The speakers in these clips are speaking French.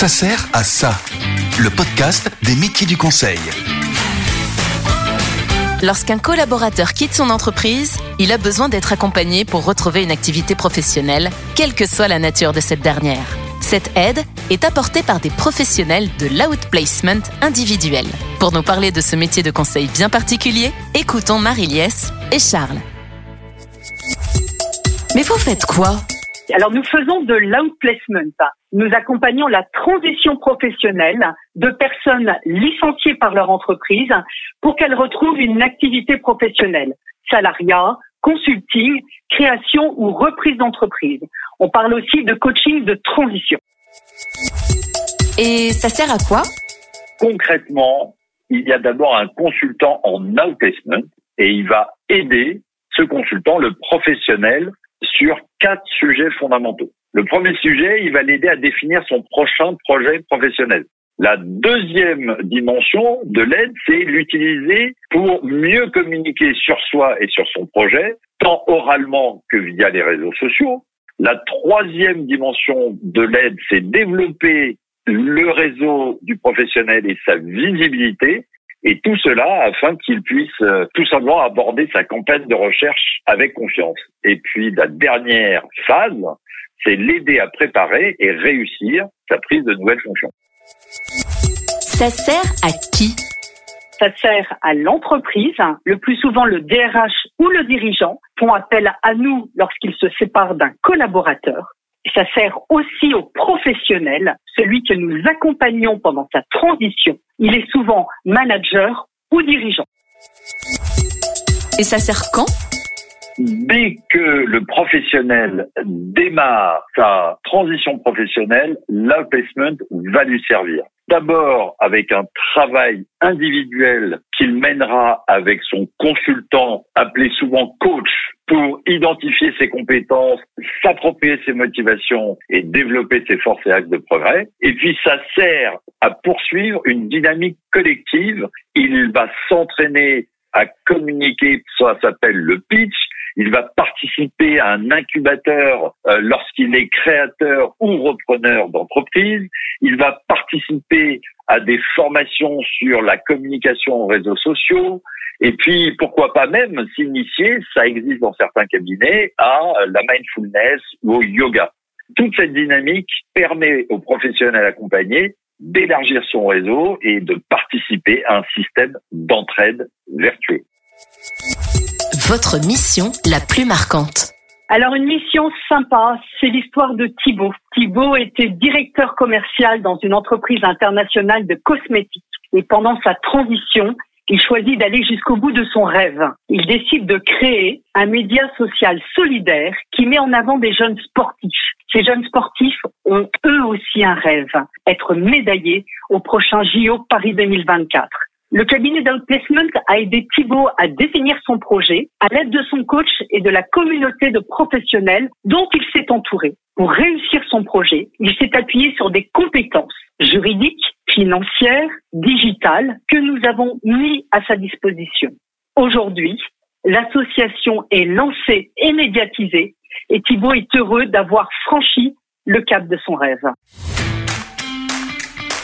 Ça sert à ça. Le podcast des métiers du conseil. Lorsqu'un collaborateur quitte son entreprise, il a besoin d'être accompagné pour retrouver une activité professionnelle, quelle que soit la nature de cette dernière. Cette aide est apportée par des professionnels de l'outplacement individuel. Pour nous parler de ce métier de conseil bien particulier, écoutons Marie-Liesse et Charles. Mais vous faites quoi? Alors nous faisons de l'outplacement. Nous accompagnons la transition professionnelle de personnes licenciées par leur entreprise pour qu'elles retrouvent une activité professionnelle, salariat, consulting, création ou reprise d'entreprise. On parle aussi de coaching de transition. Et ça sert à quoi? Concrètement, il y a d'abord un consultant en outplacement et il va aider ce consultant, le professionnel, sur quatre sujets fondamentaux. Le premier sujet, il va l'aider à définir son prochain projet professionnel. La deuxième dimension de l'aide, c'est l'utiliser pour mieux communiquer sur soi et sur son projet, tant oralement que via les réseaux sociaux. La troisième dimension de l'aide, c'est développer le réseau du professionnel et sa visibilité. Et tout cela afin qu'il puisse euh, tout simplement aborder sa campagne de recherche avec confiance. Et puis la dernière phase, c'est l'aider à préparer et réussir sa prise de nouvelles fonctions. Ça sert à qui? Ça sert à l'entreprise. Le plus souvent, le DRH ou le dirigeant font appel à nous lorsqu'ils se séparent d'un collaborateur. Ça sert aussi aux professionnels, celui que nous accompagnons pendant sa transition. Il est souvent manager ou dirigeant. Et ça sert quand? Dès que le professionnel démarre sa transition professionnelle, l'outplacement va lui servir. D'abord avec un travail individuel qu'il mènera avec son consultant, appelé souvent coach, pour identifier ses compétences, s'approprier ses motivations et développer ses forces et axes de progrès. Et puis ça sert à poursuivre une dynamique collective. Il va s'entraîner à communiquer, ça s'appelle le pitch, il va participer à un incubateur euh, lorsqu'il est créateur ou repreneur d'entreprise, il va participer à des formations sur la communication aux réseaux sociaux, et puis pourquoi pas même s'initier, ça existe dans certains cabinets, à la mindfulness ou au yoga. Toute cette dynamique permet aux professionnels accompagnés d'élargir son réseau et de participer à un système d'entraide vertueux. Votre mission la plus marquante alors une mission sympa, c'est l'histoire de Thibaut. Thibaut était directeur commercial dans une entreprise internationale de cosmétiques. Et pendant sa transition, il choisit d'aller jusqu'au bout de son rêve. Il décide de créer un média social solidaire qui met en avant des jeunes sportifs. Ces jeunes sportifs ont eux aussi un rêve, être médaillés au prochain JO Paris 2024. Le cabinet d'outplacement a aidé Thibault à définir son projet à l'aide de son coach et de la communauté de professionnels dont il s'est entouré. Pour réussir son projet, il s'est appuyé sur des compétences juridiques, financières, digitales que nous avons mis à sa disposition. Aujourd'hui, l'association est lancée et médiatisée et Thibault est heureux d'avoir franchi le cap de son rêve.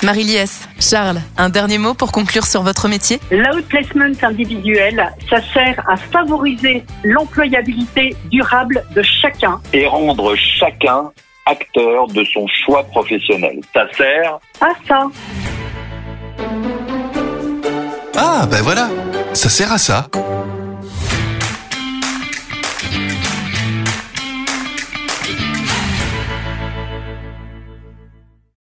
Marie-Liesse, Charles, un dernier mot pour conclure sur votre métier L'outplacement individuel, ça sert à favoriser l'employabilité durable de chacun. Et rendre chacun acteur de son choix professionnel. Ça sert à ça. Ah, ben voilà, ça sert à ça.